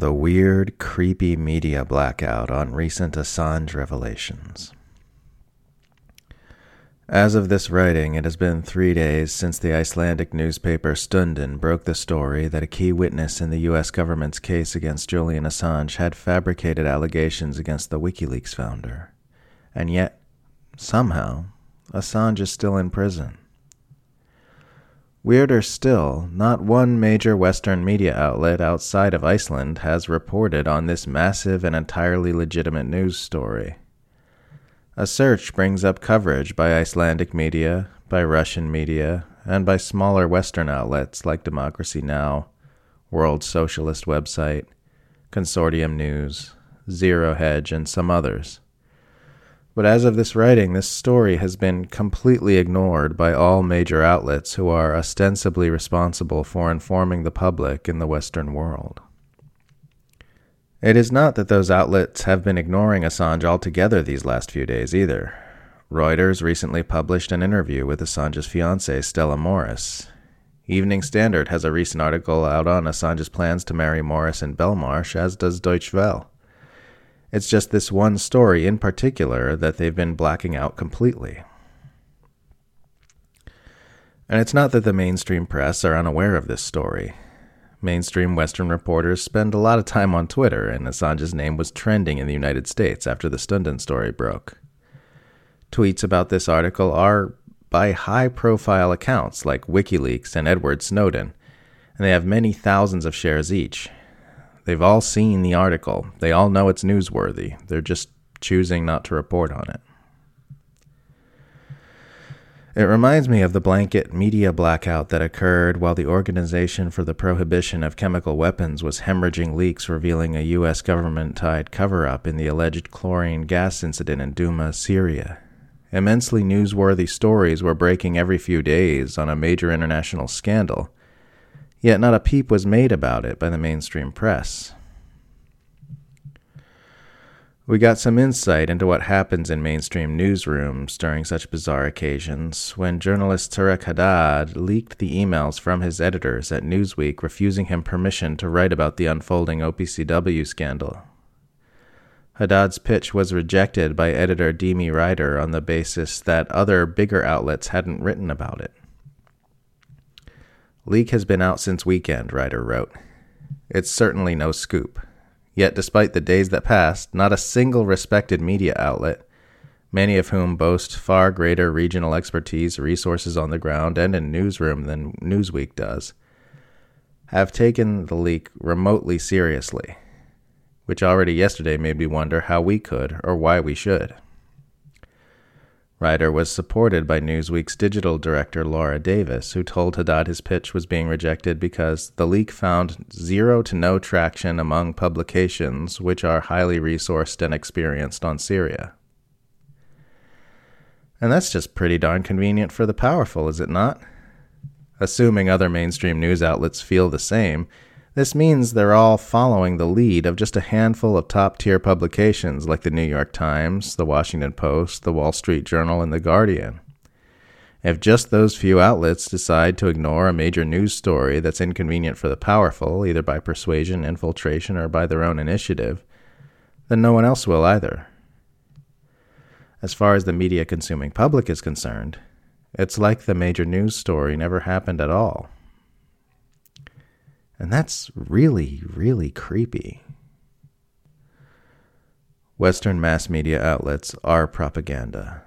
The weird, creepy media blackout on recent Assange revelations. As of this writing, it has been three days since the Icelandic newspaper Stundin broke the story that a key witness in the U.S. government's case against Julian Assange had fabricated allegations against the WikiLeaks founder. And yet, somehow, Assange is still in prison. Weirder still, not one major Western media outlet outside of Iceland has reported on this massive and entirely legitimate news story. A search brings up coverage by Icelandic media, by Russian media, and by smaller Western outlets like Democracy Now!, World Socialist Website, Consortium News, Zero Hedge, and some others. But as of this writing, this story has been completely ignored by all major outlets who are ostensibly responsible for informing the public in the Western world. It is not that those outlets have been ignoring Assange altogether these last few days either. Reuters recently published an interview with Assange's fiancée, Stella Moris. Evening Standard has a recent article out on Assange's plans to marry Moris in Belmarsh, as does Deutsche Welle. It's just this one story in particular that they've been blacking out completely. And it's not that the mainstream press are unaware of this story. Mainstream Western reporters spend a lot of time on Twitter, and Assange's name was trending in the United States after the Stundin story broke. Tweets about this article are by high profile accounts like WikiLeaks and Edward Snowden, and they have many thousands of shares each. They've all seen the article, they all know it's newsworthy, they're just choosing not to report on it. It reminds me of the blanket media blackout that occurred while the Organization for the Prohibition of Chemical Weapons was hemorrhaging leaks revealing a U.S. government tied cover up in the alleged chlorine gas incident in Douma, Syria. Immensely newsworthy stories were breaking every few days on a major international scandal, yet not a peep was made about it by the mainstream press. We got some insight into what happens in mainstream newsrooms during such bizarre occasions when journalist Tareq Haddad leaked the emails from his editors at Newsweek refusing him permission to write about the unfolding OPCW scandal. Haddad's pitch was rejected by editor Demi Ryder on the basis that other bigger outlets hadn't written about it. Leak has been out since weekend, Ryder wrote. It's certainly no scoop. Yet, despite the days that passed, not a single respected media outlet, many of whom boast far greater regional expertise, resources on the ground, and in newsroom than Newsweek does, have taken the leak remotely seriously, which already yesterday made me wonder how we could or why we should. Ryder was supported by Newsweek's digital director Laura Davis, who told Haddad his pitch was being rejected because the leak found zero to no traction among publications which are highly resourced and experienced on Syria. And that's just pretty darn convenient for the powerful, is it not? Assuming other mainstream news outlets feel the same, this means they're all following the lead of just a handful of top tier publications like the New York Times, the Washington Post, the Wall Street Journal, and the Guardian. If just those few outlets decide to ignore a major news story that's inconvenient for the powerful, either by persuasion, infiltration, or by their own initiative, then no one else will either. As far as the media consuming public is concerned, it's like the major news story never happened at all. And that's really, really creepy. Western mass media outlets are propaganda.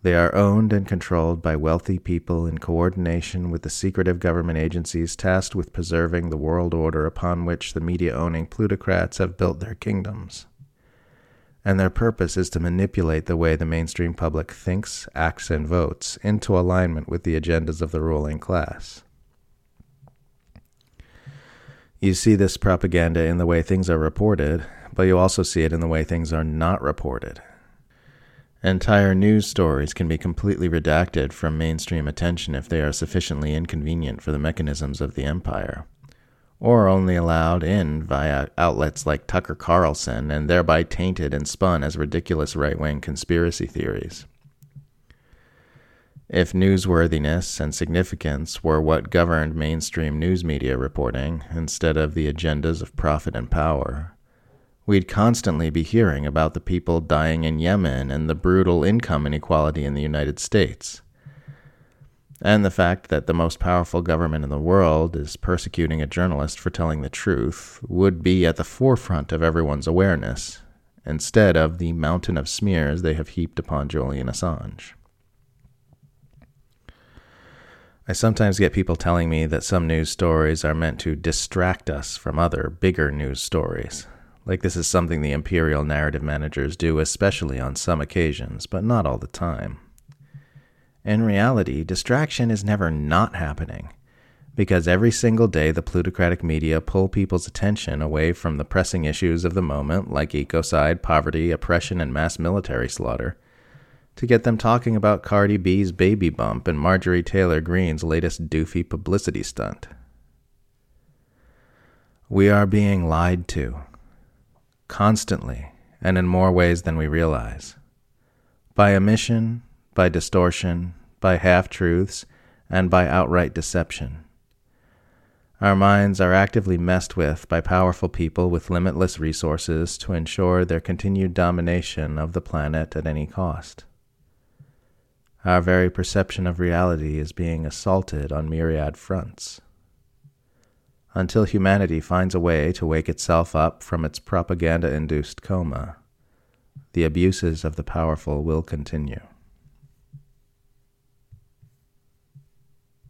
They are owned and controlled by wealthy people in coordination with the secretive government agencies tasked with preserving the world order upon which the media owning plutocrats have built their kingdoms. And their purpose is to manipulate the way the mainstream public thinks, acts, and votes into alignment with the agendas of the ruling class. You see this propaganda in the way things are reported, but you also see it in the way things are not reported. Entire news stories can be completely redacted from mainstream attention if they are sufficiently inconvenient for the mechanisms of the empire, or only allowed in via outlets like Tucker Carlson and thereby tainted and spun as ridiculous right wing conspiracy theories. If newsworthiness and significance were what governed mainstream news media reporting instead of the agendas of profit and power, we'd constantly be hearing about the people dying in Yemen and the brutal income inequality in the United States. And the fact that the most powerful government in the world is persecuting a journalist for telling the truth would be at the forefront of everyone's awareness, instead of the mountain of smears they have heaped upon Julian Assange. I sometimes get people telling me that some news stories are meant to distract us from other, bigger news stories. Like this is something the imperial narrative managers do, especially on some occasions, but not all the time. In reality, distraction is never not happening, because every single day the plutocratic media pull people's attention away from the pressing issues of the moment, like ecocide, poverty, oppression, and mass military slaughter, to get them talking about Cardi B's baby bump and Marjorie Taylor Greene's latest doofy publicity stunt. We are being lied to, constantly, and in more ways than we realize. By omission, by distortion, by half truths, and by outright deception. Our minds are actively messed with by powerful people with limitless resources to ensure their continued domination of the planet at any cost. Our very perception of reality is being assaulted on myriad fronts. Until humanity finds a way to wake itself up from its propaganda induced coma, the abuses of the powerful will continue.